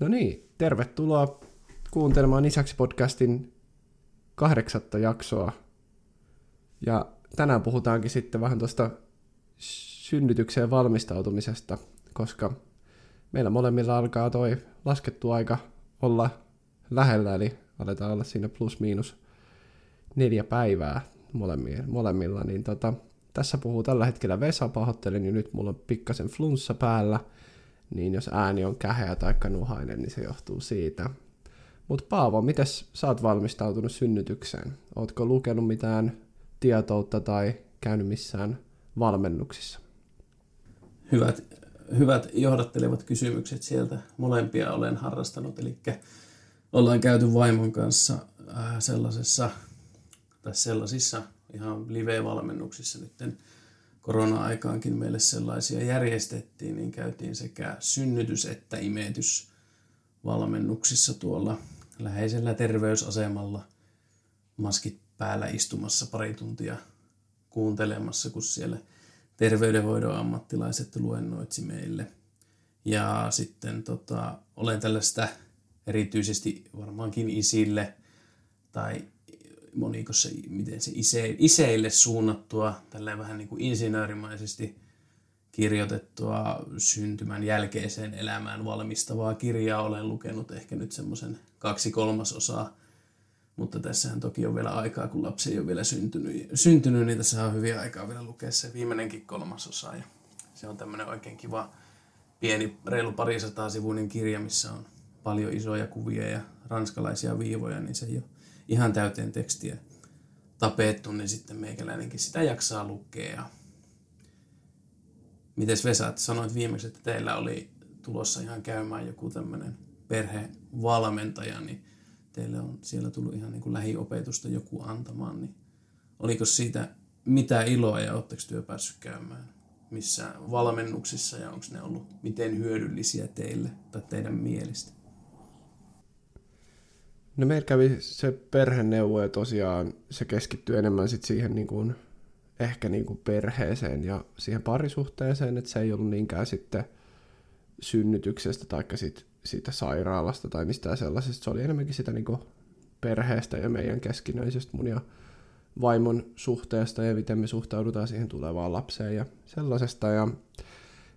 No niin, tervetuloa kuuntelemaan Isäksi podcastin kahdeksatta jaksoa. Ja tänään puhutaankin sitten vähän tuosta synnytykseen valmistautumisesta, koska meillä molemmilla alkaa toi laskettu aika olla lähellä, eli aletaan olla siinä plus miinus neljä päivää molemmilla, niin tota, tässä puhuu tällä hetkellä Vesa, pahoittelen, niin nyt mulla on pikkasen flunssa päällä, niin jos ääni on käheä tai nuhainen, niin se johtuu siitä. Mutta Paavo, miten sä oot valmistautunut synnytykseen? Ootko lukenut mitään tietoutta tai käynyt missään valmennuksissa? Hyvät, hyvät johdattelevat kysymykset sieltä. Molempia olen harrastanut, eli ollaan käyty vaimon kanssa äh, sellaisessa, tai sellaisissa ihan live-valmennuksissa nyt korona-aikaankin meille sellaisia järjestettiin, niin käytiin sekä synnytys- että imetysvalmennuksissa tuolla läheisellä terveysasemalla maskit päällä istumassa pari tuntia kuuntelemassa, kun siellä terveydenhoidon ammattilaiset luennoitsi meille. Ja sitten tota, olen tällaista erityisesti varmaankin isille tai monikossa, miten se ise, iseille suunnattua, tällä vähän niin kuin insinöörimaisesti kirjoitettua syntymän jälkeiseen elämään valmistavaa kirjaa olen lukenut ehkä nyt semmoisen kaksi kolmasosaa. Mutta tässähän toki on vielä aikaa, kun lapsi ei ole vielä syntynyt, syntynyt niin tässä on hyvin aikaa vielä lukea se viimeinenkin kolmasosa. Ja se on tämmöinen oikein kiva, pieni, reilu parisataa sivuinen kirja, missä on paljon isoja kuvia ja ranskalaisia viivoja, niin se ei ole ihan täyteen tekstiä tapettu, niin sitten meikäläinenkin sitä jaksaa lukea. Mites Vesa, että sanoit viimeksi, että teillä oli tulossa ihan käymään joku tämmöinen perhevalmentaja, niin teille on siellä tullut ihan niin kuin lähiopetusta joku antamaan, niin oliko siitä mitä iloa ja oletteko työ päässyt käymään missä valmennuksissa ja onko ne ollut miten hyödyllisiä teille tai teidän mielestä? No meillä kävi se perheneuvo ja tosiaan se keskittyy enemmän sit siihen niin kuin, ehkä niin kuin perheeseen ja siihen parisuhteeseen, että se ei ollut niinkään sitten synnytyksestä tai sit, siitä sairaalasta tai mistään sellaisesta. Se oli enemmänkin sitä niin perheestä ja meidän keskinäisestä mun ja vaimon suhteesta ja miten me suhtaudutaan siihen tulevaan lapseen ja sellaisesta. Ja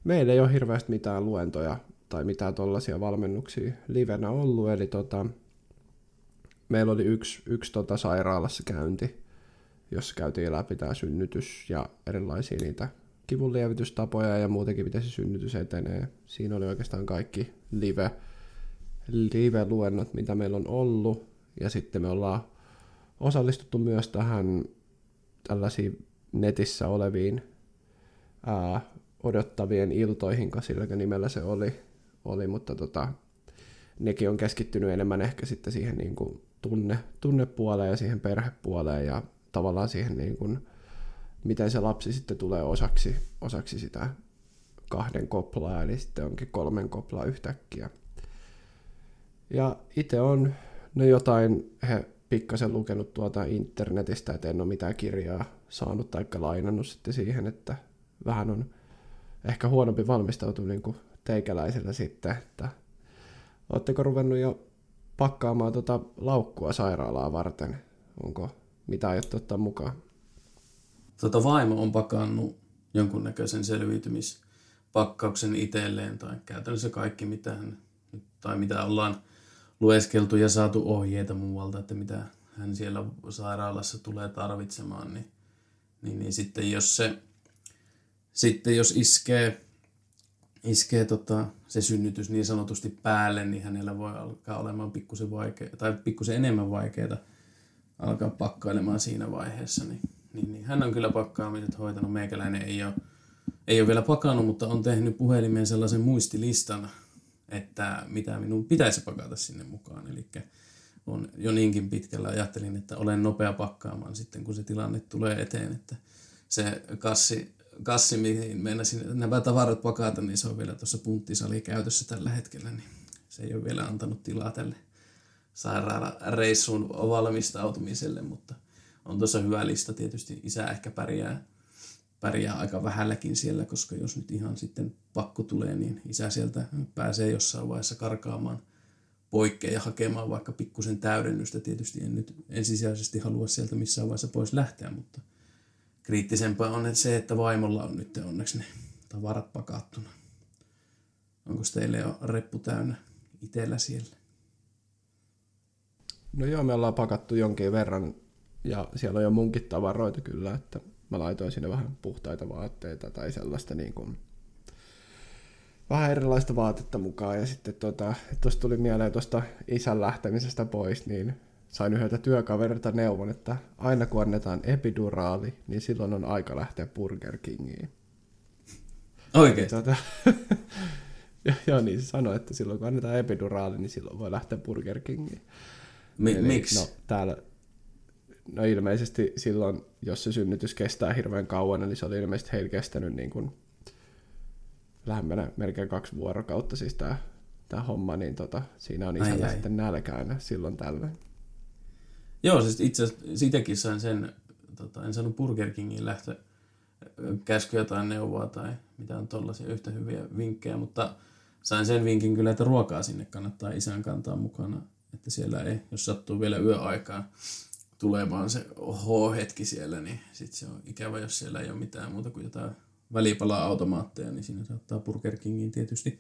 meillä ei ole hirveästi mitään luentoja tai mitään tuollaisia valmennuksia livenä ollut, eli tota, meillä oli yksi, yksi tota sairaalassa käynti, jossa käytiin läpi tämä synnytys ja erilaisia niitä kivunlievitystapoja ja muutenkin miten se synnytys etenee. Siinä oli oikeastaan kaikki live, live-luennot, mitä meillä on ollut. Ja sitten me ollaan osallistuttu myös tähän tällaisiin netissä oleviin ää, odottavien iltoihin, sillä nimellä se oli, oli mutta tota, nekin on keskittynyt enemmän ehkä sitten siihen niin kuin tunne, tunnepuoleen ja siihen perhepuoleen ja tavallaan siihen, niin kuin, miten se lapsi sitten tulee osaksi, osaksi sitä kahden koplaa, eli sitten onkin kolmen koplaa yhtäkkiä. Ja itse on no jotain he pikkasen lukenut tuota internetistä, että en ole mitään kirjaa saanut tai lainannut sitten siihen, että vähän on ehkä huonompi valmistautua niin kuin teikäläisellä sitten, että Oletteko ruvennut jo pakkaamaan tuota laukkua sairaalaa varten? Onko mitä aiottu ottaa mukaan? Tota vaimo on pakannut jonkunnäköisen selviytymispakkauksen itselleen tai käytännössä kaikki mitä hän, tai mitä ollaan lueskeltu ja saatu ohjeita muualta, että mitä hän siellä sairaalassa tulee tarvitsemaan, niin, niin, niin sitten jos se sitten jos iskee iskee tota, se synnytys niin sanotusti päälle, niin hänellä voi alkaa olemaan pikkusen vaikea, tai pikkusen enemmän vaikeaa alkaa pakkailemaan siinä vaiheessa. Niin, niin, niin. Hän on kyllä pakkaamiset hoitanut. Meikäläinen ei ole, ei ole vielä pakannut, mutta on tehnyt puhelimeen sellaisen muistilistan, että mitä minun pitäisi pakata sinne mukaan. Eli on jo niinkin pitkällä ajattelin, että olen nopea pakkaamaan sitten, kun se tilanne tulee eteen, että se kassi kassi, mihin meinasin nämä tavarat pakata, niin se on vielä tuossa punttisali käytössä tällä hetkellä, niin se ei ole vielä antanut tilaa tälle sairaalareissuun valmistautumiselle, mutta on tuossa hyvä lista tietysti. Isä ehkä pärjää, pärjää aika vähälläkin siellä, koska jos nyt ihan sitten pakko tulee, niin isä sieltä pääsee jossain vaiheessa karkaamaan poikkeen ja hakemaan vaikka pikkusen täydennystä. Tietysti en nyt ensisijaisesti halua sieltä missään vaiheessa pois lähteä, mutta kriittisempää on se, että vaimolla on nyt onneksi ne tavarat pakattuna. Onko teille jo reppu täynnä itsellä siellä? No joo, me ollaan pakattu jonkin verran ja siellä on jo munkin tavaroita kyllä, että mä laitoin sinne vähän puhtaita vaatteita tai sellaista niin kuin, vähän erilaista vaatetta mukaan. Ja sitten tuosta tota, tuli mieleen tuosta isän lähtemisestä pois, niin sain yhdeltä työkaverilta neuvon, että aina kun annetaan epiduraali, niin silloin on aika lähteä Burger Kingiin. Oikein? Tuota, ja, joo, niin se sanoi, että silloin kun annetaan epiduraali, niin silloin voi lähteä Burger Kingiin. Mi- Eli, miksi? No, täällä, no ilmeisesti silloin, jos se synnytys kestää hirveän kauan, niin se oli ilmeisesti heillä kestänyt niin kuin lähemmänä melkein kaksi vuorokautta siis tämä, tämä homma, niin tota, siinä on isällä sitten nälkäänä silloin tällöin. Joo, siis itse asiassa sitäkin sain sen, tota, en saanut Burger Kingin lähtö käskyä tai neuvoa tai mitään tollaisia yhtä hyviä vinkkejä, mutta sain sen vinkin kyllä, että ruokaa sinne kannattaa isän kantaa mukana, että siellä ei, jos sattuu vielä yöaikaan tulemaan se H-hetki siellä, niin sitten se on ikävä, jos siellä ei ole mitään muuta kuin jotain välipala-automaatteja, niin siinä saattaa Burger Kingin tietysti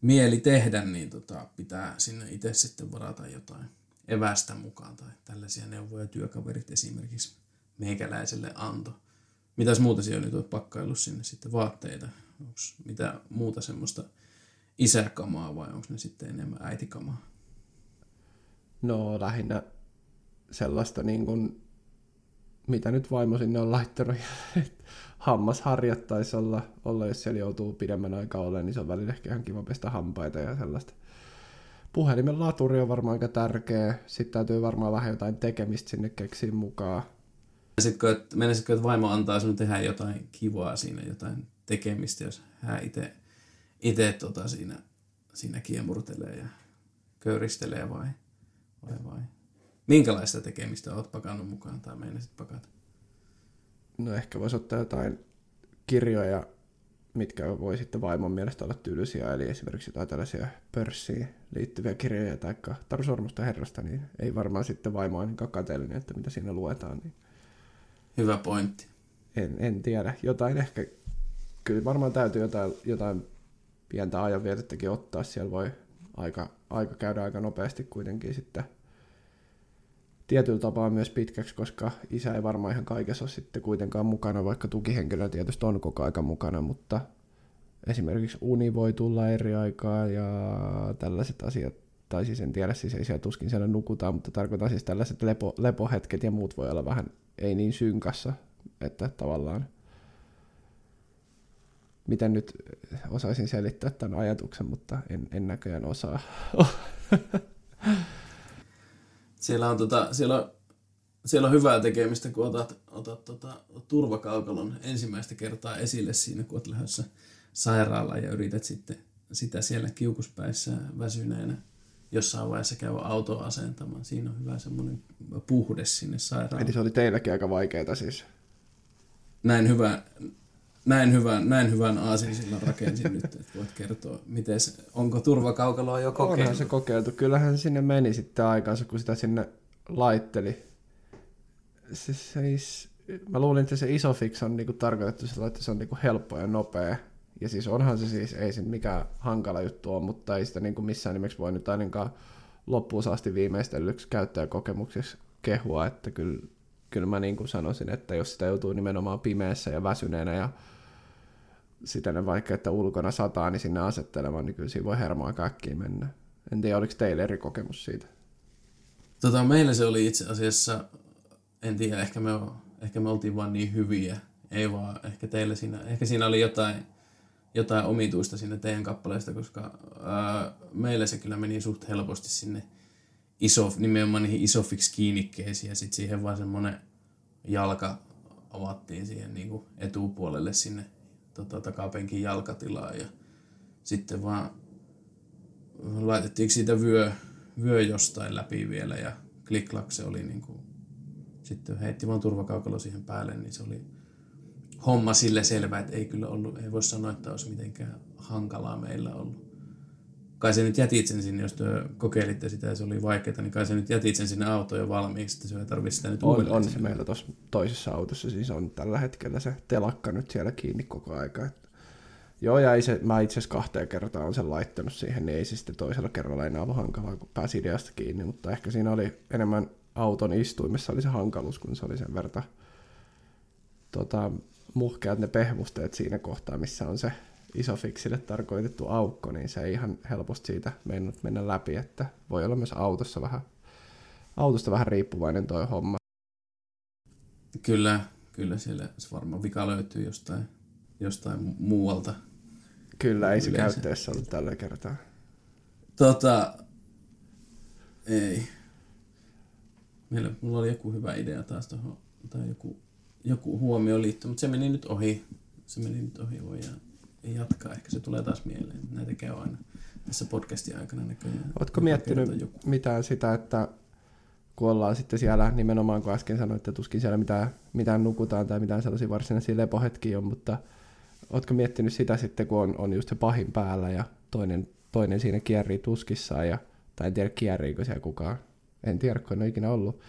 mieli tehdä, niin tota, pitää sinne itse sitten varata jotain evästä mukaan tai tällaisia neuvoja työkaverit esimerkiksi meikäläiselle anto. Mitäs muuta siellä nyt on pakkaillut sinne sitten vaatteita? Onko mitä muuta semmoista isäkamaa vai onko ne sitten enemmän äitikamaa? No lähinnä sellaista niin kuin, mitä nyt vaimo sinne on laittanut. Hammasharjat taisi olla, olla, jos siellä joutuu pidemmän aikaa olemaan, niin se on välillä ehkä ihan kiva pestä hampaita ja sellaista. Puhelimen laturi on varmaan aika tärkeä. Sitten täytyy varmaan vähän jotain tekemistä sinne keksiä mukaan. Sitten että, menisitkö, että vaimo antaa sinun tehdä jotain kivaa siinä, jotain tekemistä, jos hän itse itse tota siinä, siinä kiemurtelee ja köyristelee vai, vai, vai? Minkälaista tekemistä olet pakannut mukaan tai meinasit pakata? No ehkä voisi ottaa jotain kirjoja, mitkä voi sitten vaimon mielestä olla tyylisiä, eli esimerkiksi jotain tällaisia pörssiin liittyviä kirjoja tai Taru Sormusta herrasta, niin ei varmaan sitten vaimo ainakaan kateellinen, että mitä siinä luetaan. Niin Hyvä pointti. En, en tiedä. Jotain ehkä, kyllä varmaan täytyy jotain, jotain pientä ajanvietettäkin ottaa. Siellä voi aika, aika käydä aika nopeasti kuitenkin sitten tietyllä tapaa myös pitkäksi, koska isä ei varmaan ihan kaikessa ole sitten kuitenkaan mukana, vaikka tukihenkilö tietysti on koko aika mukana, mutta esimerkiksi uni voi tulla eri aikaa ja tällaiset asiat, tai siis en tiedä, siis ei siellä tuskin siellä nukutaan, mutta tarkoitan siis tällaiset lepo, lepohetket ja muut voi olla vähän ei niin synkassa, että tavallaan miten nyt osaisin selittää tämän ajatuksen, mutta en, en näköjään osaa. siellä, on tota, siellä, on, siellä on hyvää tekemistä, kun otat, otat tota, turvakaukalon ensimmäistä kertaa esille siinä, kun olet lähdössä sairaalaan ja yrität sitten sitä siellä kiukuspäissä väsyneenä jossain vaiheessa käy autoa asentamaan. Siinä on hyvä semmoinen puhde sinne sairaalaan. Eli se oli teilläkin aika vaikeaa siis? Näin hyvä, näin hyvän, näin hyvän aasinsillan rakensin nyt, että voit kertoa, miten onko turvakaukaloa jo kokeiltu? Onhan se kokeiltu. Kyllähän sinne meni sitten aikansa, kun sitä sinne laitteli. Se, siis, mä luulin, että se iso fix on niinku tarkoitettu sillä, että se on niinku helppo ja nopea. Ja siis onhan se siis, ei se mikään hankala juttu ole, mutta ei sitä niin kuin missään nimeksi voi nyt ainakaan loppuun asti viimeistellyksi käyttäjäkokemuksessa kehua, että kyllä, kyllä mä niin kuin sanoisin, että jos sitä joutuu nimenomaan pimeässä ja väsyneenä ja sitä vaikka, että ulkona sataa, niin sinne asettelemaan, niin kyllä siinä voi hermoa kaikkiin mennä. En tiedä, oliko teille eri kokemus siitä? Tota, meillä se oli itse asiassa, en tiedä, ehkä me, ehkä me oltiin vaan niin hyviä. Ei vaan, ehkä teillä siinä, ehkä siinä oli jotain, jotain omituista sinne teidän kappaleesta, koska ää, meillä se kyllä meni suht helposti sinne iso, nimenomaan niihin isofix kiinnikkeisiin ja sitten siihen vaan semmoinen jalka avattiin siihen niin etupuolelle sinne tota, takapenkin jalkatilaan ja sitten vaan laitettiinko siitä vyö, vyö jostain läpi vielä ja kliklak se oli niin kuin, sitten heitti vaan turvakaukalo siihen päälle, niin se oli homma sille selvä, että ei kyllä ollut, ei voi sanoa, että olisi mitenkään hankalaa meillä ollut. Kai se nyt jätit sen sinne, jos te kokeilitte sitä ja se oli vaikeaa, niin kai se nyt jätit sen sinne autoon jo valmiiksi, että se ei tarvitse sitä nyt On, on se meillä tuossa toisessa autossa, siis on tällä hetkellä se telakka nyt siellä kiinni koko aika. Että Joo, ja ei se, mä itse asiassa kahteen kertaan olen sen laittanut siihen, niin ei se sitten toisella kerralla enää ollut hankalaa, kun pääsi ideasta kiinni, mutta ehkä siinä oli enemmän auton istuimessa oli se hankaluus, kun se oli sen verta tota, muhkeat ne pehmusteet siinä kohtaa, missä on se iso fiksille tarkoitettu aukko, niin se ei ihan helposti siitä mennyt mennä läpi, että voi olla myös autossa vähän, autosta vähän riippuvainen toi homma. Kyllä, kyllä siellä se varmaan vika löytyy jostain, jostain muualta. Kyllä, ei se yleensä. käyttöessä ollut tällä kertaa. Tota, ei. Meillä, mulla oli joku hyvä idea taas tuohon, tai joku, joku huomio liittyy, mutta se meni nyt ohi. Se meni nyt ohi, voidaan jatkaa. Ehkä se tulee taas mieleen. Näitä käy aina tässä podcastin aikana näköjään. Oletko miettinyt mitään sitä, että kun ollaan sitten siellä nimenomaan, kun äsken sanoit, että tuskin siellä mitään, mitään nukutaan tai mitään sellaisia varsinaisia lepohetkiä on, mutta oletko miettinyt sitä sitten, kun on, on just se pahin päällä ja toinen, toinen siinä kierrii tuskissaan, ja, tai en tiedä kierriikö siellä kukaan, en tiedä, kun en ole ikinä ollut,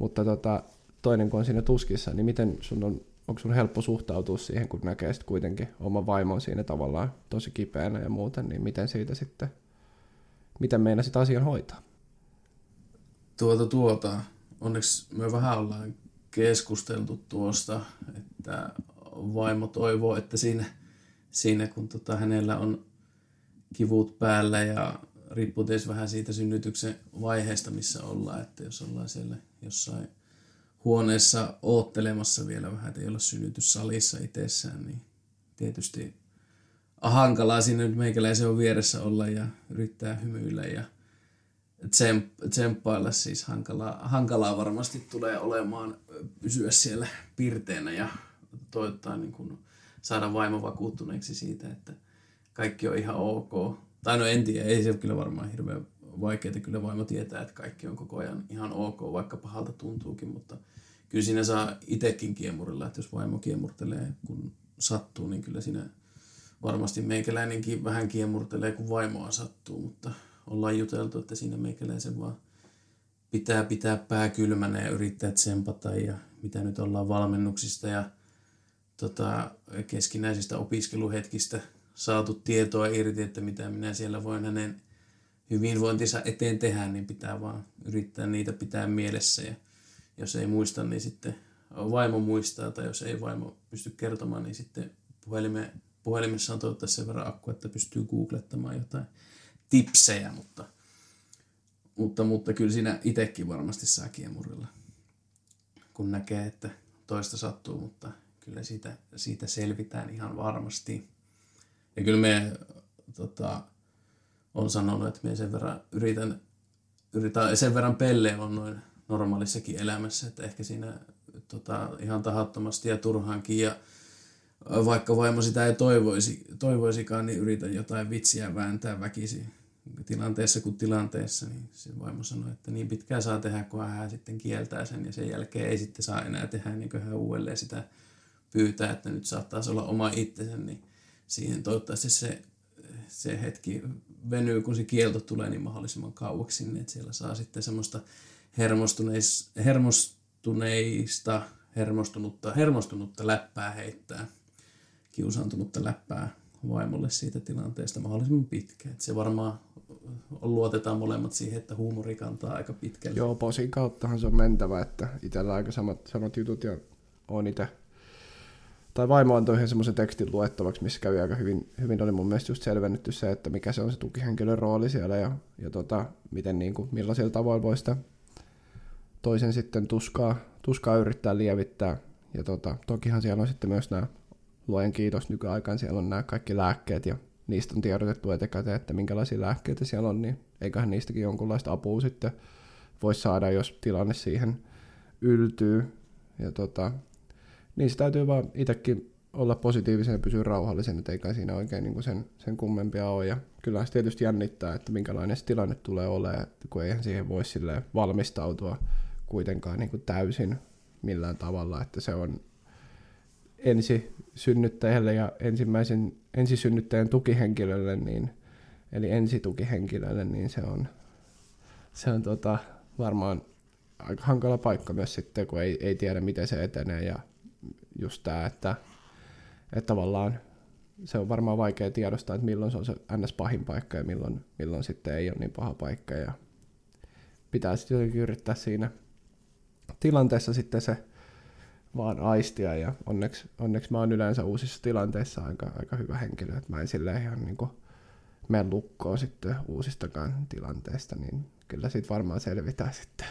mutta tota, toinen kun on siinä tuskissa, niin miten sun on, onko sun helppo suhtautua siihen, kun näkee sitten kuitenkin oma vaimon siinä tavallaan tosi kipeänä ja muuten, niin miten siitä sitten, miten meinasit asian hoitaa? Tuota tuota, onneksi me vähän ollaan keskusteltu tuosta, että vaimo toivoo, että siinä, siinä kun tota, hänellä on kivut päällä ja riippuu tietysti vähän siitä synnytyksen vaiheesta, missä ollaan, että jos ollaan siellä jossain huoneessa oottelemassa vielä vähän, että ei olla synnytyssalissa itsessään, niin tietysti hankalaa siinä nyt meikäläisen on vieressä olla ja yrittää hymyillä ja tsemp- tsemppailla siis hankalaa, hankalaa varmasti tulee olemaan pysyä siellä pirteenä ja toivottaa niin kuin saada vaimo vakuuttuneeksi siitä, että kaikki on ihan ok. Tai no en tiedä, ei se ole kyllä varmaan hirveän vaikeaa. Kyllä vaimo tietää, että kaikki on koko ajan ihan ok, vaikka pahalta tuntuukin, mutta kyllä siinä saa itsekin kiemurilla, että jos vaimo kiemurtelee, kun sattuu, niin kyllä siinä varmasti meikäläinenkin vähän kiemurtelee, kun vaimoa sattuu, mutta ollaan juteltu, että siinä meikäläisen vaan pitää pitää pää kylmänä ja yrittää tsempata ja mitä nyt ollaan valmennuksista ja tota, keskinäisistä opiskeluhetkistä saatu tietoa irti, että mitä minä siellä voin hänen hyvinvointinsa eteen tehdä, niin pitää vaan yrittää niitä pitää mielessä. Ja jos ei muista, niin sitten vaimo muistaa, tai jos ei vaimo pysty kertomaan, niin sitten puhelime, puhelimessa on toivottavasti sen verran akku, että pystyy googlettamaan jotain tipsejä, mutta, mutta, mutta kyllä siinä itsekin varmasti saa kiemurilla, kun näkee, että toista sattuu, mutta kyllä siitä, siitä selvitään ihan varmasti. Ja kyllä me tota, on sanonut, että me sen verran yritän, yritän sen verran pelle on noin normaalissakin elämässä, että ehkä siinä tota, ihan tahattomasti ja turhaankin ja vaikka vaimo sitä ei toivoisi, toivoisikaan, niin yritän jotain vitsiä vääntää väkisin. Tilanteessa kuin tilanteessa, niin se vaimo sanoi, että niin pitkään saa tehdä, kun hän sitten kieltää sen ja sen jälkeen ei sitten saa enää tehdä, niin kuin hän uudelleen sitä pyytää, että nyt saattaisi olla oma itsensä, niin siihen toivottavasti se, se hetki venyy, kun se kielto tulee niin mahdollisimman kauaksi, niin että siellä saa sitten semmoista hermostuneista, hermostunutta, hermostunutta läppää heittää, kiusaantunutta läppää vaimolle siitä tilanteesta mahdollisimman pitkään. Se varmaan luotetaan molemmat siihen, että huumori kantaa aika pitkälle. Joo, posin kauttahan se on mentävä, että itsellä aika samat, samat jutut ja on itse tai vaimo antoi ihan semmoisen tekstin luettavaksi, missä kävi aika hyvin, hyvin oli mun mielestä just selvennetty se, että mikä se on se tukihenkilön rooli siellä ja, ja tota, miten niin kuin, millaisilla tavoilla voi sitä toisen sitten tuskaa, tuskaa yrittää lievittää. Ja tota, tokihan siellä on sitten myös nämä, luojen kiitos nykyaikaan, siellä on nämä kaikki lääkkeet ja niistä on tiedotettu etukäteen, että minkälaisia lääkkeitä siellä on, niin eiköhän niistäkin jonkunlaista apua sitten voisi saada, jos tilanne siihen yltyy. Ja tota, se täytyy vaan itsekin olla positiivisen ja pysyä rauhallisen, että eikä siinä oikein niin kuin sen, sen kummempia ole. Ja kyllä se tietysti jännittää, että minkälainen se tilanne tulee olemaan, kun eihän siihen voi valmistautua kuitenkaan niin kuin täysin millään tavalla, että se on ensi synnyttäjälle ja ensimmäisen ensisynnyttäjän tukihenkilölle, niin, eli ensitukihenkilölle, niin se on, se on tota, varmaan aika hankala paikka myös sitten, kun ei, ei tiedä, miten se etenee ja just tämä, että, että tavallaan se on varmaan vaikea tiedostaa, että milloin se on se ns. pahin paikka ja milloin, milloin sitten ei ole niin paha paikka ja pitää sitten jotenkin yrittää siinä tilanteessa sitten se vaan aistia ja onneksi, onneksi mä oon yleensä uusissa tilanteissa aika, aika hyvä henkilö, että mä en silleen ihan niin kuin mene lukkoon sitten uusistakaan tilanteista, niin kyllä siitä varmaan selvitään sitten,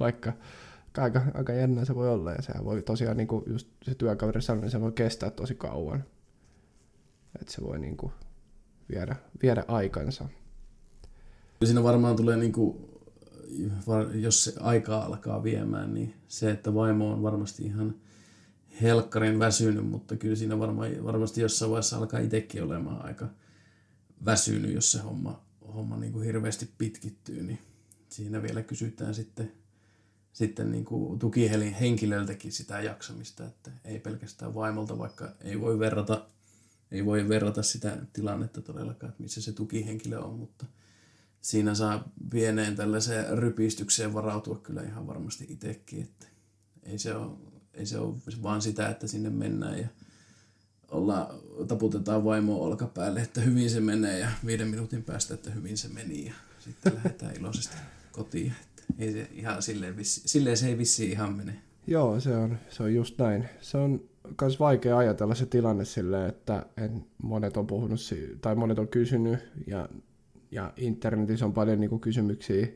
vaikka aika, aika jännä se voi olla ja sehän voi tosiaan, niin kuin just se työkaveri sanoi, niin se voi kestää tosi kauan, että se voi niin kuin viedä, viedä aikansa. Siinä varmaan tulee niin kuin jos se aika alkaa viemään, niin se, että vaimo on varmasti ihan helkkarin väsynyt, mutta kyllä siinä varma, varmasti jossain vaiheessa alkaa itsekin olemaan aika väsynyt, jos se homma, homma niin kuin hirveästi pitkittyy, niin siinä vielä kysytään sitten, sitten niin kuin tukihenkilöltäkin sitä jaksamista, että ei pelkästään vaimolta, vaikka ei voi verrata, ei voi verrata sitä tilannetta todellakaan, että missä se tukihenkilö on, mutta – siinä saa pieneen tällaiseen rypistykseen varautua kyllä ihan varmasti itsekin, että ei se ole, ei se ole vaan sitä, että sinne mennään ja olla, taputetaan vaimoa olkapäälle, että hyvin se menee ja viiden minuutin päästä, että hyvin se meni ja sitten lähdetään iloisesti kotiin. Että ei se ihan silleen, vissi, silleen se ei vissi ihan mene. Joo, se on, se on just näin. Se on myös vaikea ajatella se tilanne silleen, että en, monet on puhunut, tai monet on kysynyt ja ja internetissä on paljon niin kuin, kysymyksiä,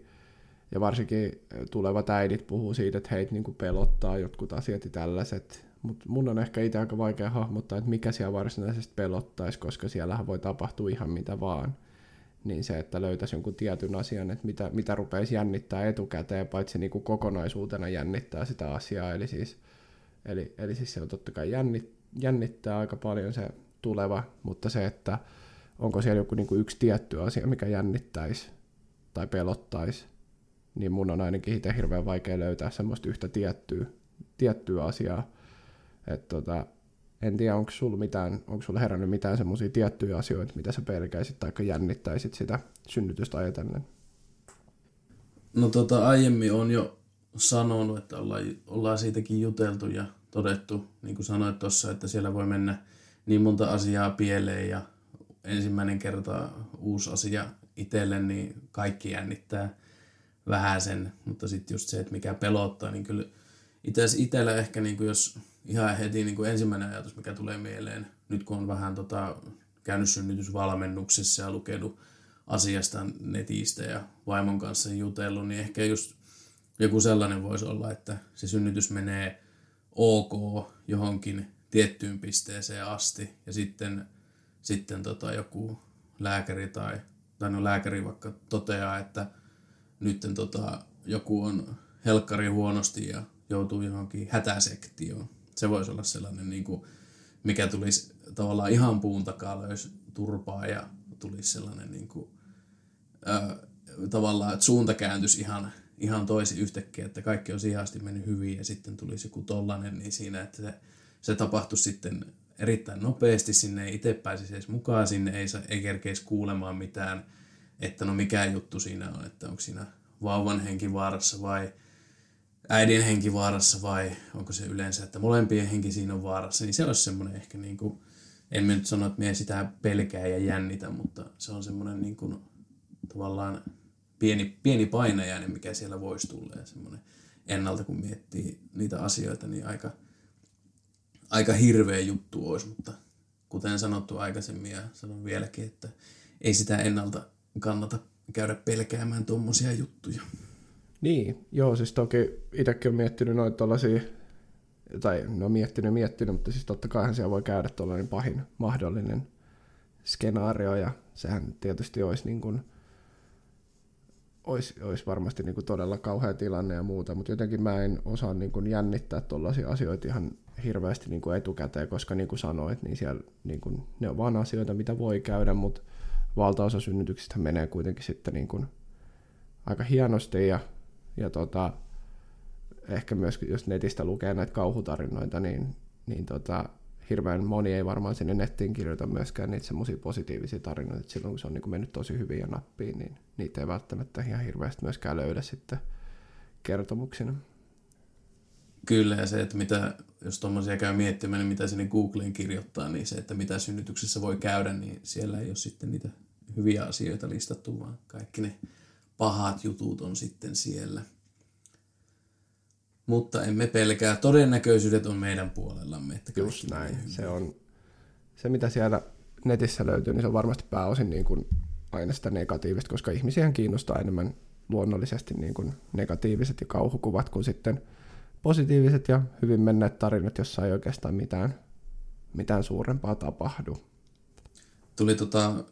ja varsinkin tulevat äidit puhuu siitä, että heitä niin kuin, pelottaa jotkut asiat ja tällaiset, mutta mun on ehkä itse aika vaikea hahmottaa, että mikä siellä varsinaisesti pelottaisi, koska siellähän voi tapahtua ihan mitä vaan. Niin se, että löytäisi jonkun tietyn asian, että mitä, mitä rupeisi jännittää etukäteen, paitsi niin kokonaisuutena jännittää sitä asiaa. Eli siis, eli, eli siis se on totta kai jännit, jännittää aika paljon se tuleva, mutta se, että onko siellä joku niin kuin yksi tietty asia, mikä jännittäisi tai pelottaisi, niin mun on ainakin itse hirveän vaikea löytää semmoista yhtä tiettyä, tiettyä asiaa. Et tota, en tiedä, onko sulla mitään, onko sulla herännyt mitään semmoisia tiettyjä asioita, mitä sä pelkäisit tai jännittäisit sitä synnytystä ajatellen? No tota, aiemmin on jo sanonut, että ollaan, ollaan siitäkin juteltu ja todettu, niin kuin sanoit tuossa, että siellä voi mennä niin monta asiaa pieleen ja ensimmäinen kerta uusi asia itselle, niin kaikki jännittää vähän sen, mutta sitten just se, että mikä pelottaa, niin kyllä itse itsellä ehkä niin kuin jos ihan heti niin kuin ensimmäinen ajatus, mikä tulee mieleen, nyt kun on vähän tota, käynyt synnytysvalmennuksessa ja lukenut asiasta netistä ja vaimon kanssa jutellut, niin ehkä just joku sellainen voisi olla, että se synnytys menee ok johonkin tiettyyn pisteeseen asti. Ja sitten sitten tota joku lääkäri tai, tai no lääkäri vaikka toteaa, että nyt tota, joku on helkkari huonosti ja joutuu johonkin hätäsektioon. Se voisi olla sellainen, niin kuin, mikä tulisi tavallaan ihan puun takaa löys turpaa ja tulisi sellainen niin kuin, ää, tavallaan, että suunta kääntyisi ihan, ihan toisi yhtäkkiä, että kaikki on siihen asti mennyt hyvin ja sitten tulisi joku tollanen, niin siinä, että se, se tapahtuisi sitten erittäin nopeasti, sinne ei itse pääsisi edes mukaan, sinne ei, ei kerkeisi kuulemaan mitään, että no mikä juttu siinä on, että onko siinä vauvan henki vaarassa vai äidin henki vaarassa vai onko se yleensä, että molempien henki siinä on vaarassa, niin se olisi semmoinen ehkä niin kuin, en nyt sano, että minä sitä pelkää ja jännitä, mutta se on semmoinen niin kuin, tavallaan pieni, pieni painajainen, mikä siellä voisi tulla ja semmoinen ennalta, kun miettii niitä asioita, niin aika – aika hirveä juttu olisi, mutta kuten sanottu aikaisemmin ja sanon vieläkin, että ei sitä ennalta kannata käydä pelkäämään tuommoisia juttuja. Niin, joo, siis toki itsekin on miettinyt noita tuollaisia, tai no miettinyt miettinyt, mutta siis totta kai siellä voi käydä tuollainen pahin mahdollinen skenaario, ja sehän tietysti olisi niin kuin, olisi, olisi varmasti niin kuin todella kauhea tilanne ja muuta, mutta jotenkin mä en osaa niin kuin jännittää tuollaisia asioita ihan hirveästi niin kuin etukäteen, koska niin kuin sanoit, niin siellä niin kuin, ne on vaan asioita, mitä voi käydä, mutta valtaosa synnytyksistä menee kuitenkin sitten niin kuin aika hienosti ja, ja tota, ehkä myös jos netistä lukee näitä kauhutarinoita, niin, niin tota, hirveän moni ei varmaan sinne nettiin kirjoita myöskään niitä semmoisia positiivisia tarinoita, että silloin kun se on niin mennyt tosi hyvin ja nappiin, niin niitä ei välttämättä ihan hirveästi myöskään löydä sitten kertomuksina. Kyllä, ja se, että mitä, jos tuommoisia käy miettimään, niin mitä sinne Googleen kirjoittaa, niin se, että mitä synnytyksessä voi käydä, niin siellä ei ole sitten niitä hyviä asioita listattu, vaan kaikki ne pahat jutut on sitten siellä. Mutta emme pelkää, todennäköisyydet on meidän puolellamme. Että Just näin, se on se mitä siellä netissä löytyy, niin se on varmasti pääosin niin kuin aina sitä negatiivista, koska ihmisiä kiinnostaa enemmän luonnollisesti niin kuin negatiiviset ja kauhukuvat kuin sitten positiiviset ja hyvin menneet tarinat, jossa ei oikeastaan mitään, mitään suurempaa tapahdu. Tuli tota,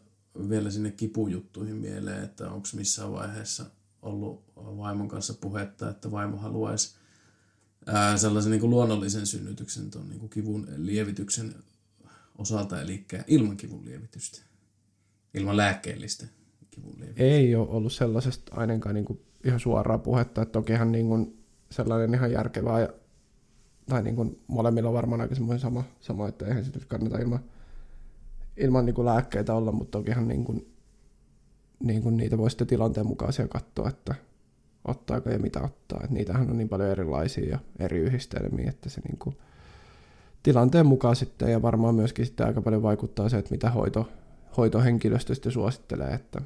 vielä sinne kipujuttuihin mieleen, että onko missään vaiheessa ollut vaimon kanssa puhetta, että vaimo haluaisi ää, sellaisen niin kuin luonnollisen synnytyksen tuon niin kivun lievityksen osalta, eli ilman kivun lievitystä, ilman lääkkeellistä kivun lievitystä. Ei ole ollut sellaisesta ainakaan niin kuin ihan suoraa puhetta, että tokihan niin kuin sellainen ihan järkevää, ja, tai niin kuin molemmilla on varmaan aika semmoinen sama, sama että eihän sitä kannata ilman, ilman niin kuin lääkkeitä olla, mutta tokihan niin kuin, niin kuin niitä voi sitten tilanteen mukaisia katsoa, että ottaako ja mitä ottaa. Et niitähän on niin paljon erilaisia ja eri yhdistelmiä, että se niin kuin tilanteen mukaan sitten, ja varmaan myöskin sitten aika paljon vaikuttaa se, että mitä hoito, hoitohenkilöstö sitten suosittelee, että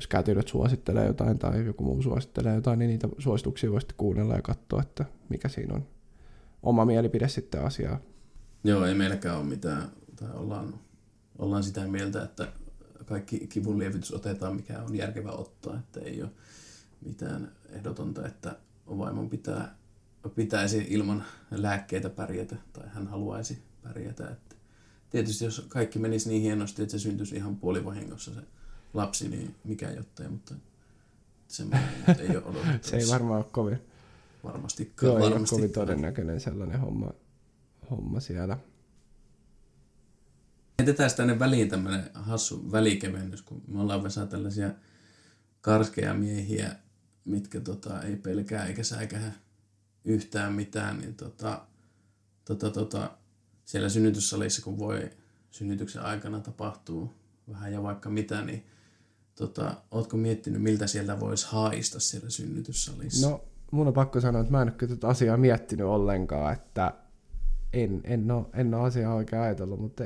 jos kätilöt suosittelee jotain tai joku muu suosittelee jotain, niin niitä suosituksia voisitte kuunnella ja katsoa, että mikä siinä on oma mielipide sitten asiaa. Joo, ei meilläkään ole mitään, tai ollaan, ollaan sitä mieltä, että kaikki kivun lievitys otetaan, mikä on järkevä ottaa, että ei ole mitään ehdotonta, että vaimon pitää, pitäisi ilman lääkkeitä pärjätä tai hän haluaisi pärjätä. Että tietysti jos kaikki menisi niin hienosti, että se syntyisi ihan puolivahingossa se lapsi, niin mikä jottei, mutta semmoinen ei ole Se ei varmaan ole kovin, varmasti, Joo, ei ole kovin todennäköinen sellainen homma, homma siellä. Jätetään tänne väliin tämmöinen hassu välikevennys, kun me ollaan Vesa tällaisia karskeja miehiä, mitkä tota, ei pelkää eikä säikähä yhtään mitään, niin tota, tota, tota, siellä synnytyssalissa, kun voi synnytyksen aikana tapahtuu vähän ja vaikka mitä, niin tota, ootko miettinyt, miltä sieltä voisi haista siellä synnytyssalissa? No, mun on pakko sanoa, että mä en ole tätä asiaa miettinyt ollenkaan, että en, en, ole, en ole asiaa oikein ajatellut, mutta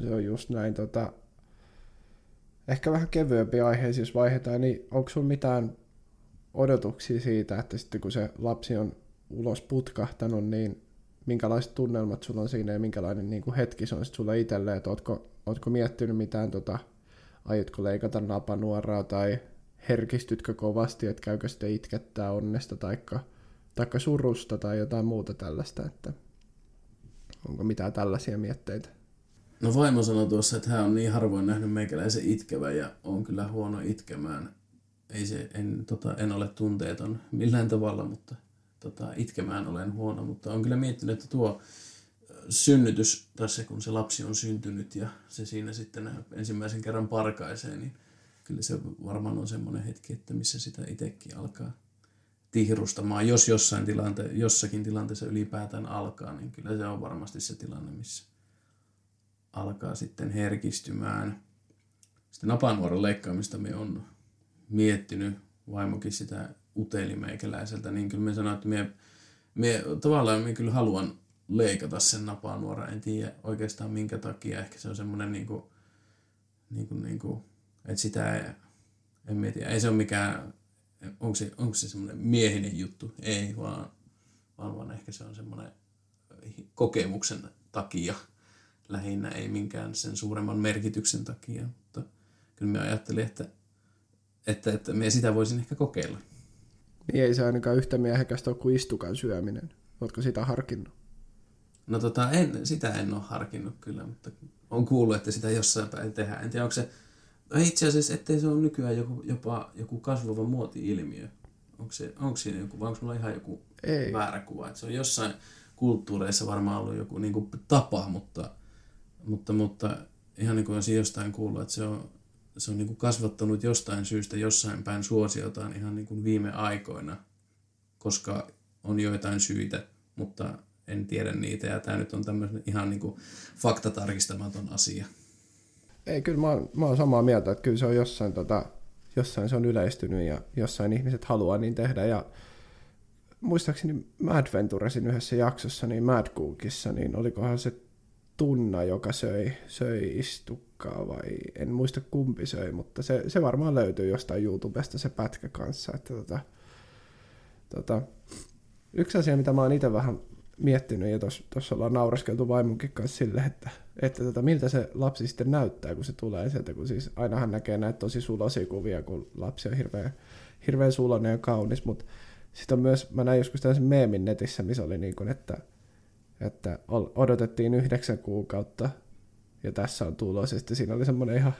se on just näin. Tota, ehkä vähän kevyempi aihe, jos vaihdetaan, niin onko sulla mitään odotuksia siitä, että sitten kun se lapsi on ulos putkahtanut, niin minkälaiset tunnelmat sulla on siinä ja minkälainen niin kuin hetki se on sitten sulla itselleen, että ootko, ootko miettinyt mitään, tota, aiotko leikata napanuoraa tai herkistytkö kovasti, että käykö sitten itkettää onnesta taikka, taikka surusta tai jotain muuta tällaista, että onko mitään tällaisia mietteitä? No vaimo sanoi tuossa, että hän on niin harvoin nähnyt meikäläisen itkevä ja on kyllä huono itkemään. Ei se, en, tota, en ole tunteeton millään tavalla, mutta tota, itkemään olen huono, mutta on kyllä miettinyt, että tuo synnytys tässä, kun se lapsi on syntynyt ja se siinä sitten ensimmäisen kerran parkaisee, niin kyllä se varmaan on semmoinen hetki, että missä sitä itsekin alkaa tihrustamaan. Jos jossain tilante, jossakin tilanteessa ylipäätään alkaa, niin kyllä se on varmasti se tilanne, missä alkaa sitten herkistymään. Sitten napanuoron leikkaamista me on miettinyt, vaimokin sitä uteli meikäläiseltä, niin kyllä me sanoin, että me, me tavallaan me kyllä haluan leikata sen napanuoran. En tiedä oikeastaan minkä takia. Ehkä se on semmoinen niin kuin, niin kuin, niin kuin, että sitä ei, en mieti. Ei se ole mikään, onko se, onko se semmoinen miehinen juttu? Ei, vaan, vaan, vaan ehkä se on semmoinen kokemuksen takia lähinnä, ei minkään sen suuremman merkityksen takia. Mutta kyllä mä ajattelin, että, että, että me sitä voisin ehkä kokeilla. Niin ei se ainakaan yhtä miehekästä ole kuin istukan syöminen. Oletko sitä harkinnut? No tota, en, sitä en ole harkinnut kyllä, mutta on kuullut, että sitä jossain päin tehdään. En tiedä, onko se itse asiassa, ettei se ole nykyään joku, jopa joku kasvava muoti-ilmiö. Onko, se, onko siinä joku, vai onko mulla ihan joku Ei. väärä kuva? Että se on jossain kulttuureissa varmaan ollut joku niin kuin tapa, mutta, mutta, mutta ihan niin kuin olisin jostain kuullut, että se on, se on niin kuin kasvattanut jostain syystä jossain päin suosiotaan ihan niin kuin viime aikoina, koska on joitain syitä, mutta en tiedä niitä ja tämä nyt on tämmöinen ihan niin kuin faktatarkistamaton asia. Ei, kyllä mä oon, mä oon samaa mieltä, että kyllä se on jossain, tota, jossain se on yleistynyt ja jossain ihmiset haluaa niin tehdä ja muistaakseni Mad Venturesin yhdessä jaksossa, niin Mad Cookissa, niin olikohan se tunna, joka söi, söi istukkaa vai en muista kumpi söi, mutta se, se varmaan löytyy jostain YouTubesta se pätkä kanssa. Että tota, tota, yksi asia, mitä mä oon itse vähän miettinyt, ja tuossa ollaan nauraskeltu vaimunkin kanssa sille, että, että tota, miltä se lapsi sitten näyttää, kun se tulee sieltä, kun siis ainahan näkee näitä tosi sulosia kuvia, kun lapsi on hirveän, hirveän sulonen ja kaunis, mutta sitten on myös, mä näin joskus tällaisen meemin netissä, missä oli niin kuin, että, että odotettiin yhdeksän kuukautta ja tässä on tulos. Ja sitten siinä oli semmoinen ihan,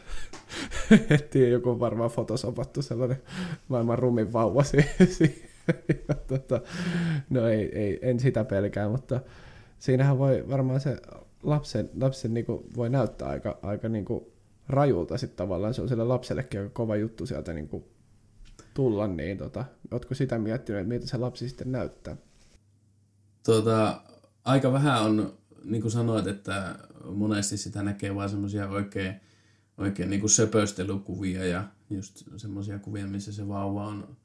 heti joku varmaan fotosopattu sellainen maailman rumin vauva tota, no ei, ei, en sitä pelkää, mutta siinähän voi varmaan se lapsen, lapsen niin voi näyttää aika, aika niin rajulta sitten tavallaan. Se on sille lapsellekin aika kova juttu sieltä niin tulla, niin tota, ootko sitä miettinyt, että miltä se lapsi sitten näyttää? Tota, aika vähän on, niin kuin sanoit, että monesti sitä näkee vain semmoisia oikein, oikein niin kuin söpöstelykuvia ja just semmoisia kuvia, missä se vauva on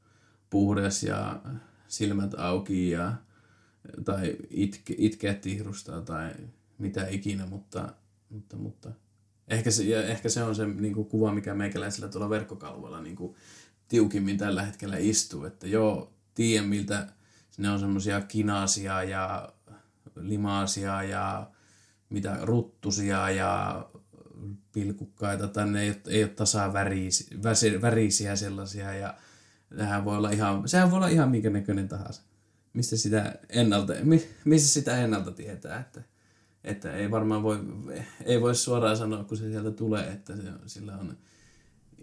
puhdas ja silmät auki ja, tai itke, itkeä tihrustaa tai mitä ikinä, mutta, mutta, mutta. Ehkä, se, ja ehkä se on se niin kuin kuva, mikä meikäläisellä tuolla verkkokalvoilla niin kuin tiukimmin tällä hetkellä istuu, että joo, tiedän miltä ne on semmoisia kinaasia ja limaasia ja mitä ruttusia ja pilkukkaita, tai ne ei, ei ole tasavärisiä värisiä sellaisia ja sehän voi olla ihan, sehän voi olla ihan minkä näköinen tahansa. Mistä sitä ennalta, missä sitä ennalta tietää, että, että ei varmaan voi, ei voi suoraan sanoa, kun se sieltä tulee, että se, sillä on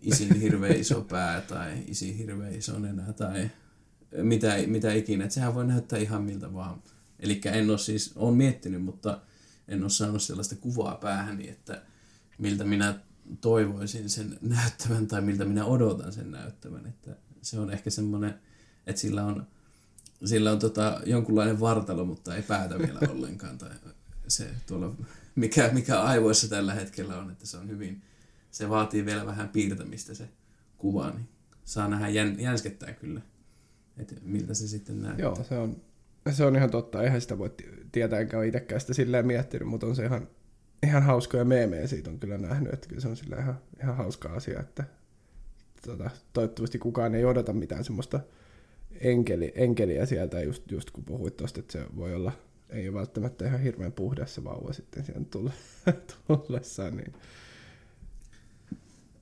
isin hirveän iso pää tai isi hirveän iso nenä tai mitä, mitä ikinä. Että sehän voi näyttää ihan miltä vaan. Eli en ole siis, olen miettinyt, mutta en ole saanut sellaista kuvaa päähäni, että miltä minä toivoisin sen näyttävän tai miltä minä odotan sen näyttävän. Että se on ehkä semmoinen, että sillä on, sillä on tota, jonkunlainen vartalo, mutta ei päätä vielä ollenkaan. Tai se tuolla, mikä, mikä aivoissa tällä hetkellä on, että se on hyvin, se vaatii vielä vähän piirtämistä se kuva, niin saa nähdä jän, jänskettää kyllä, että miltä se sitten näyttää. Joo, se on, se on ihan totta. Eihän sitä voi tietää, enkä ole itsekään sitä silleen miettinyt, mutta on se ihan, ihan hauskoja meemejä siitä on kyllä nähnyt, että kyllä se on sillä ihan, ihan hauska asia, että tota, toivottavasti kukaan ei odota mitään semmoista enkeli, enkeliä sieltä, just, just kun puhuit tuosta, että se voi olla, ei ole välttämättä ihan hirveän puhdas se vauva sitten sieltä tullessaan, niin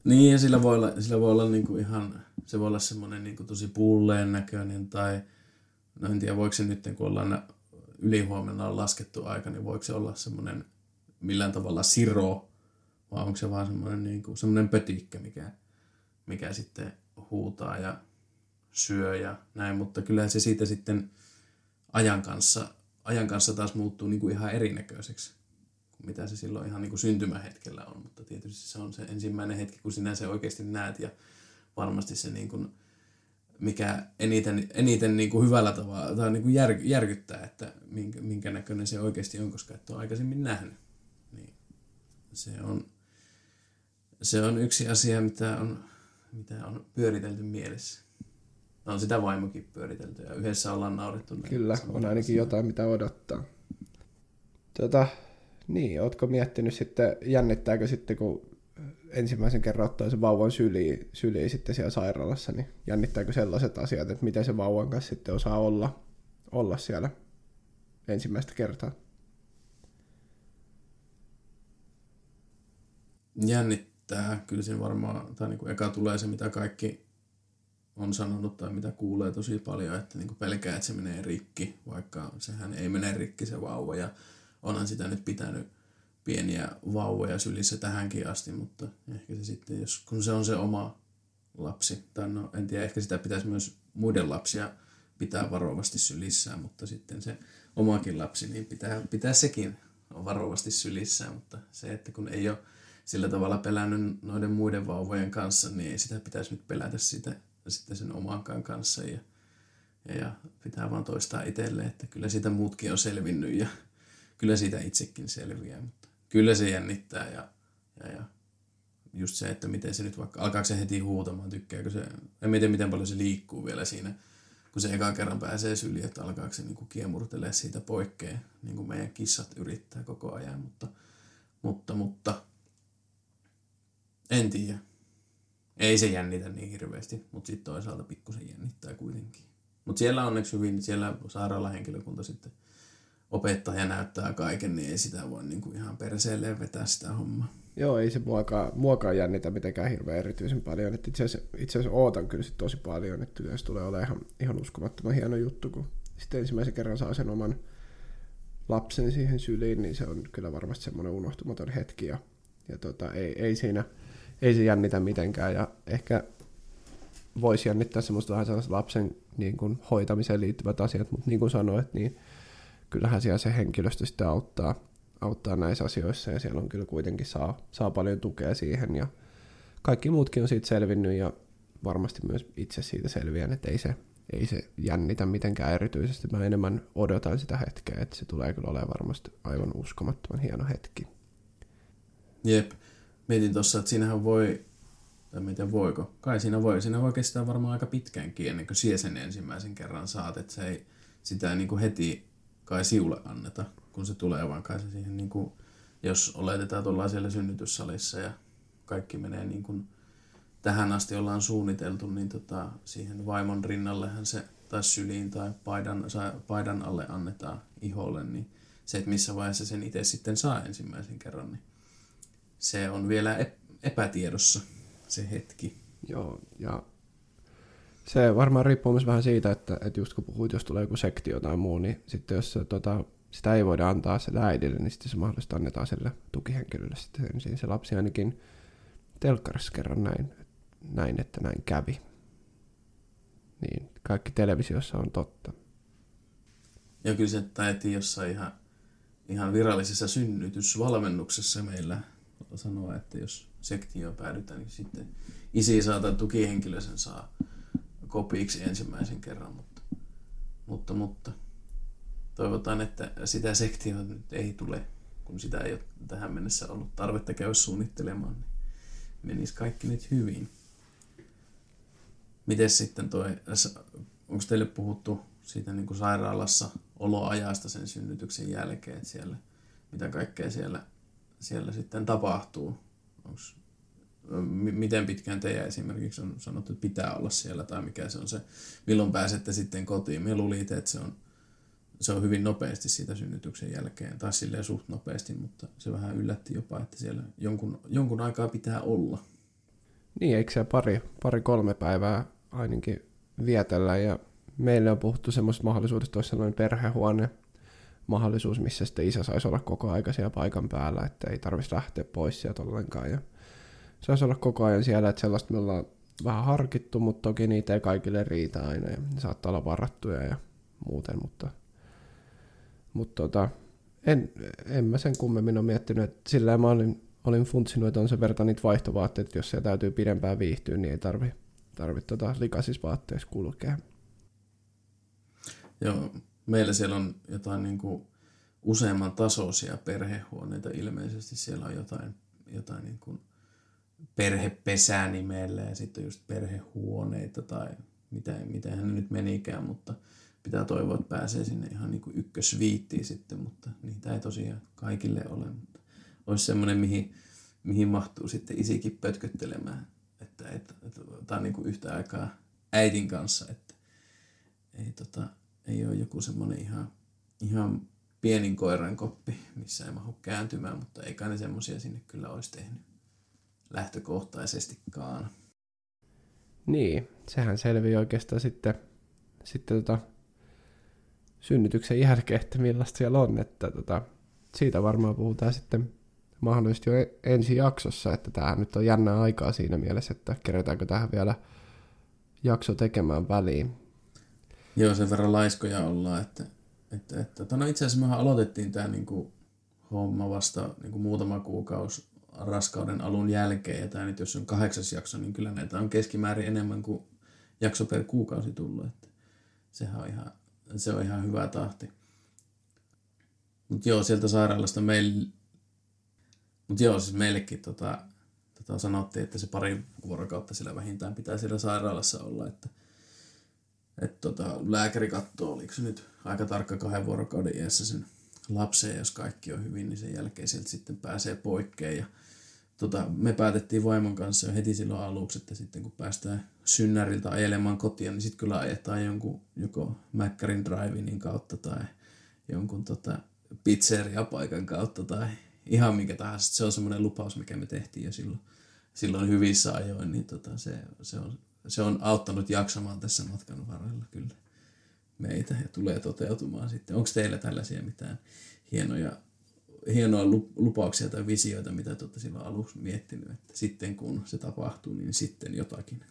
niin, ja sillä voi olla, sillä voi olla niinku ihan, se voi olla semmoinen niinku tosi pulleen näköinen, tai no en tiedä, voiko se nyt, kun ollaan ylihuomenna on laskettu aika, niin voiko se olla semmoinen millään tavalla siro, vai onko se vaan semmoinen, niinku, semmoinen pötikkä, mikä, mikä sitten huutaa ja syö ja näin, mutta kyllä se siitä sitten ajan kanssa, ajan kanssa taas muuttuu niin kuin ihan erinäköiseksi mitä se silloin ihan niin kuin syntymähetkellä on, mutta tietysti se on se ensimmäinen hetki, kun sinä se oikeasti näet ja varmasti se niin kuin, mikä eniten, eniten niin kuin hyvällä tavalla tai niin kuin jär, järkyttää, että minkä, minkä näköinen se oikeasti on, koska et ole aikaisemmin nähnyt. Niin se on, se on yksi asia, mitä on, mitä on pyöritelty mielessä. On sitä vaimokin pyöritelty ja yhdessä ollaan naurettu. Kyllä, on ainakin jotain mitä odottaa. Tota, niin, ootko miettinyt sitten, jännittääkö sitten, kun ensimmäisen kerran ottaa se vauvan syliin, syliin sitten siellä sairaalassa, niin jännittääkö sellaiset asiat, että miten se vauvan kanssa sitten osaa olla, olla siellä ensimmäistä kertaa? Jännittää, kyllä siinä varmaan, tai niin kuin eka tulee se, mitä kaikki on sanonut tai mitä kuulee tosi paljon, että niin kuin pelkää, että se menee rikki, vaikka sehän ei mene rikki se vauva ja onhan sitä nyt pitänyt, pieniä vauvoja sylissä tähänkin asti, mutta ehkä se sitten, jos, kun se on se oma lapsi, tai no en tiedä, ehkä sitä pitäisi myös muiden lapsia pitää varovasti sylissään, mutta sitten se omakin lapsi, niin pitää, pitää sekin varovasti sylissään, mutta se, että kun ei ole sillä tavalla pelännyt noiden muiden vauvojen kanssa, niin ei sitä pitäisi nyt pelätä sitä sitten sen omankaan kanssa ja, ja, ja pitää vaan toistaa itselle, että kyllä siitä muutkin on selvinnyt ja kyllä siitä itsekin selviää, mutta kyllä se jännittää ja, ja, ja just se, että miten se nyt vaikka, alkaako se heti huutamaan, tykkääkö se, en tiedä miten paljon se liikkuu vielä siinä, kun se eka kerran pääsee syliin, että alkaako se niinku kiemurtelee siitä poikkeen, niin kuin meidän kissat yrittää koko ajan, mutta, mutta, mutta en tiedä. Ei se jännitä niin hirveästi, mutta sitten toisaalta pikkusen jännittää kuitenkin. Mutta siellä onneksi hyvin, siellä sairaalahenkilökunta sitten opettaja näyttää kaiken, niin ei sitä voi niinku ihan perseelleen vetää sitä hommaa. Joo, ei se muakaan, muakaan jännitä mitenkään hirveän erityisen paljon. Itse, asiassa, itse asiassa ootan kyllä sit tosi paljon, että se tulee olemaan ihan, ihan uskomattoman hieno juttu, kun sitten ensimmäisen kerran saa sen oman lapsen siihen syliin, niin se on kyllä varmasti semmoinen unohtumaton hetki. Ja, ja tota, ei, ei, siinä, ei se jännitä mitenkään. Ja ehkä voisi jännittää semmoista vähän lapsen niin kuin, hoitamiseen liittyvät asiat, mutta niin kuin sanoit, niin kyllähän siellä se henkilöstö sitten auttaa, auttaa näissä asioissa ja siellä on kyllä kuitenkin saa, saa paljon tukea siihen ja kaikki muutkin on siitä selvinnyt ja varmasti myös itse siitä selviän, että ei se, ei se jännitä mitenkään erityisesti. Mä enemmän odotan sitä hetkeä, että se tulee kyllä olemaan varmasti aivan uskomattoman hieno hetki. Jep. Mietin tuossa, että siinähän voi, tai miten voiko, kai siinä voi, siinä voi kestää varmaan aika pitkäänkin ennen kuin sie sen ensimmäisen kerran saat, että se ei sitä niin kuin heti kai siulle anneta, kun se tulee, vaan kai se siihen, niin kuin, jos oletetaan tuolla siellä synnytyssalissa ja kaikki menee niin kuin tähän asti ollaan suunniteltu, niin tota, siihen vaimon rinnallehan se tai syliin tai paidan, paidan alle annetaan iholle, niin se, että missä vaiheessa sen itse sitten saa ensimmäisen kerran, niin se on vielä epätiedossa se hetki. Joo, ja se varmaan riippuu myös vähän siitä, että, että just kun puhuit, jos tulee joku sektio tai muu, niin sitten jos tota, sitä ei voida antaa se äidille, niin sitten se mahdollisesti annetaan sille tukihenkilölle sitten ensin. Se lapsi ainakin telkkarissa kerran näin, näin, että näin kävi. Niin, kaikki televisiossa on totta. Ja kyllä se taiti jossain ihan, ihan virallisessa synnytysvalmennuksessa meillä sanoa, että jos sektioon päädytään, niin sitten isi saa tai tukihenkilö sen saa kopiksi ensimmäisen kerran, mutta, mutta, mutta toivotaan, että sitä sektiota nyt ei tule, kun sitä ei ole tähän mennessä ollut tarvetta käydä suunnittelemaan, niin menisi kaikki nyt hyvin. Miten sitten toi, onko teille puhuttu siitä niin kuin sairaalassa oloajasta sen synnytyksen jälkeen, että siellä, mitä kaikkea siellä, siellä sitten tapahtuu? Onko miten pitkään teidän esimerkiksi on sanottu, että pitää olla siellä tai mikä se on se, milloin pääsette sitten kotiin. Me luulin että se on, se on hyvin nopeasti siitä synnytyksen jälkeen, tai silleen suht nopeasti, mutta se vähän yllätti jopa, että siellä jonkun, jonkun aikaa pitää olla. Niin, eikö se pari, pari kolme päivää ainakin vietellä, ja meille on puhuttu semmoista mahdollisuudesta, olisi sellainen perhehuone, mahdollisuus, missä sitten isä saisi olla koko aika siellä paikan päällä, että ei tarvitsisi lähteä pois sieltä ollenkaan. Ja saisi olla koko ajan siellä, että sellaista me ollaan vähän harkittu, mutta toki niitä ei kaikille riitä aina ja ne saattaa olla varattuja ja muuten, mutta, mutta tota, en, en mä sen kummemmin ole miettinyt, että sillä mä olin, olin funtsinut, että on se verta niitä vaihtovaatteita, että jos se täytyy pidempään viihtyä, niin ei tarvi, tarvi tota likaisissa vaatteissa kulkea. Joo, meillä siellä on jotain niin kuin useamman tasoisia perhehuoneita ilmeisesti. Siellä on jotain, jotain niin kuin perhepesää nimellä ja sitten just perhehuoneita tai mitä, mitä hän nyt menikään, mutta pitää toivoa, että pääsee sinne ihan niin kuin ykkösviittiin sitten, mutta niitä ei tosiaan kaikille ole. Mutta olisi semmoinen, mihin, mihin mahtuu sitten isikin pötköttelemään, että, että, että, on niin kuin yhtä aikaa äidin kanssa, että ei, tota, ei ole joku semmoinen ihan, ihan pienin koiran koppi, missä ei mahdu kääntymään, mutta eikä ne semmoisia sinne kyllä olisi tehnyt lähtökohtaisestikaan. Niin, sehän selvii oikeastaan sitten, sitten tota, synnytyksen jälkeen, että millaista siellä on. Että tota, siitä varmaan puhutaan sitten mahdollisesti jo e- ensi jaksossa, että tämä nyt on jännä aikaa siinä mielessä, että kerätäänkö tähän vielä jakso tekemään väliin. Joo, sen verran laiskoja ollaan, että, että, että no itse asiassa mehän aloitettiin tämä niinku homma vasta niinku muutama kuukausi raskauden alun jälkeen, ja tämä nyt jos on kahdeksas jakso, niin kyllä näitä on keskimäärin enemmän kuin jakso per kuukausi tullut, että sehän on ihan, se on ihan hyvä tahti. Mutta joo, sieltä sairaalasta meillä, mutta joo, siis meillekin tota, tota sanottiin, että se pari vuorokautta sillä vähintään pitää siellä sairaalassa olla, että et tota, lääkäri katsoo, oliko se nyt aika tarkka kahden vuorokauden iässä sen lapseen, jos kaikki on hyvin, niin sen jälkeen sieltä sitten pääsee poikkeen. Ja, tota, me päätettiin vaimon kanssa jo heti silloin aluksi, että sitten kun päästään synnäriltä ajelemaan kotia, niin sitten kyllä ajetaan jonkun joko Mäkkärin drive kautta tai jonkun tota, pizzeria-paikan kautta tai ihan minkä tahansa. Se on semmoinen lupaus, mikä me tehtiin jo silloin, silloin hyvissä ajoin, niin tota, se, se, on, se on auttanut jaksamaan tässä matkan varrella kyllä meitä ja tulee toteutumaan sitten. Onko teillä tällaisia mitään hienoja, hienoja lupauksia tai visioita, mitä te olette silloin aluksi miettinyt, että sitten kun se tapahtuu, niin sitten jotakin?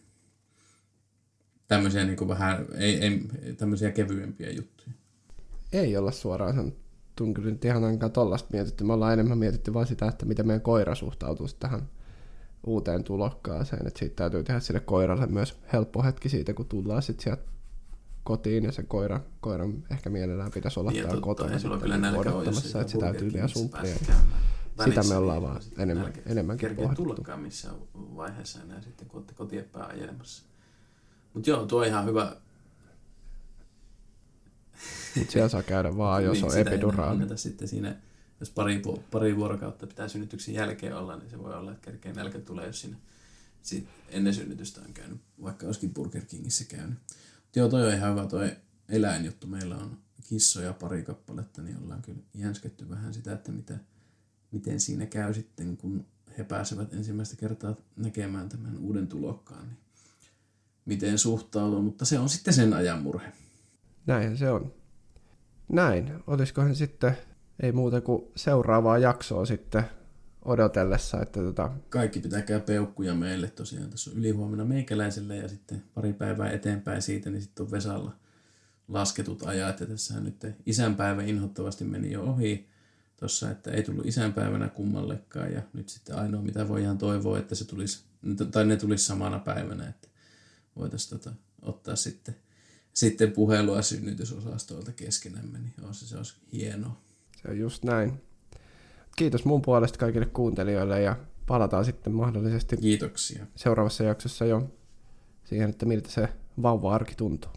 Tämmöisiä niin vähän, ei, ei, tämmöisiä kevyempiä juttuja. Ei olla suoraan sanottu kyllä nyt ihan ainakaan tollasta mietitty. Me ollaan enemmän mietitty vain sitä, että miten meidän koira suhtautuu tähän uuteen tulokkaaseen. Että siitä täytyy tehdä sille koiralle myös helppo hetki siitä, kun tullaan sitten sieltä kotiin ja se koira, koiran ehkä mielellään pitäisi olla täällä kotona sitten kyllä niin odottamassa, että se täytyy vielä sumplia. Sitä me ollaan vaan enemmän, nälkä. enemmänkin Kerkeä tullakaan missään vaiheessa enää sitten, kun olette kotiin päin ajelemassa. Mutta joo, tuo on ihan hyvä. Mutta siellä saa käydä vaan, jos niin, on epiduraali. sitten siinä, jos pari, pari vuorokautta pitää synnytyksen jälkeen olla, niin se voi olla, että kerkeä nälkä tulee, jos siinä ennen synnytystä on käynyt, vaikka olisikin Burger Kingissä käynyt. Joo, toi on ihan hyvä toi eläinjuttu. Meillä on kissoja pari kappaletta, niin ollaan kyllä jänsketty vähän sitä, että mitä, miten siinä käy sitten, kun he pääsevät ensimmäistä kertaa näkemään tämän uuden tulokkaan. Niin miten suhtautuu, mutta se on sitten sen ajan murhe. Näin se on. Näin. Olisikohan sitten, ei muuta kuin seuraavaa jaksoa sitten odotellessa. Että tota... Kaikki pitäkää peukkuja meille tosiaan. Tässä on ylihuomenna meikäläiselle ja sitten pari päivää eteenpäin siitä, niin sitten on Vesalla lasketut ajat. Ja tässähän nyt isänpäivä inhottavasti meni jo ohi tuossa, että ei tullut isänpäivänä kummallekaan. Ja nyt sitten ainoa, mitä voidaan toivoa, että se tulisi, tai ne tulisi samana päivänä, että voitaisiin tota, ottaa sitten, sitten puhelua synnytysosastoilta keskenämme, niin se, se olisi hienoa. Se on just näin kiitos mun puolesta kaikille kuuntelijoille ja palataan sitten mahdollisesti Kiitoksia. seuraavassa jaksossa jo siihen, että miltä se vauva-arki tuntuu.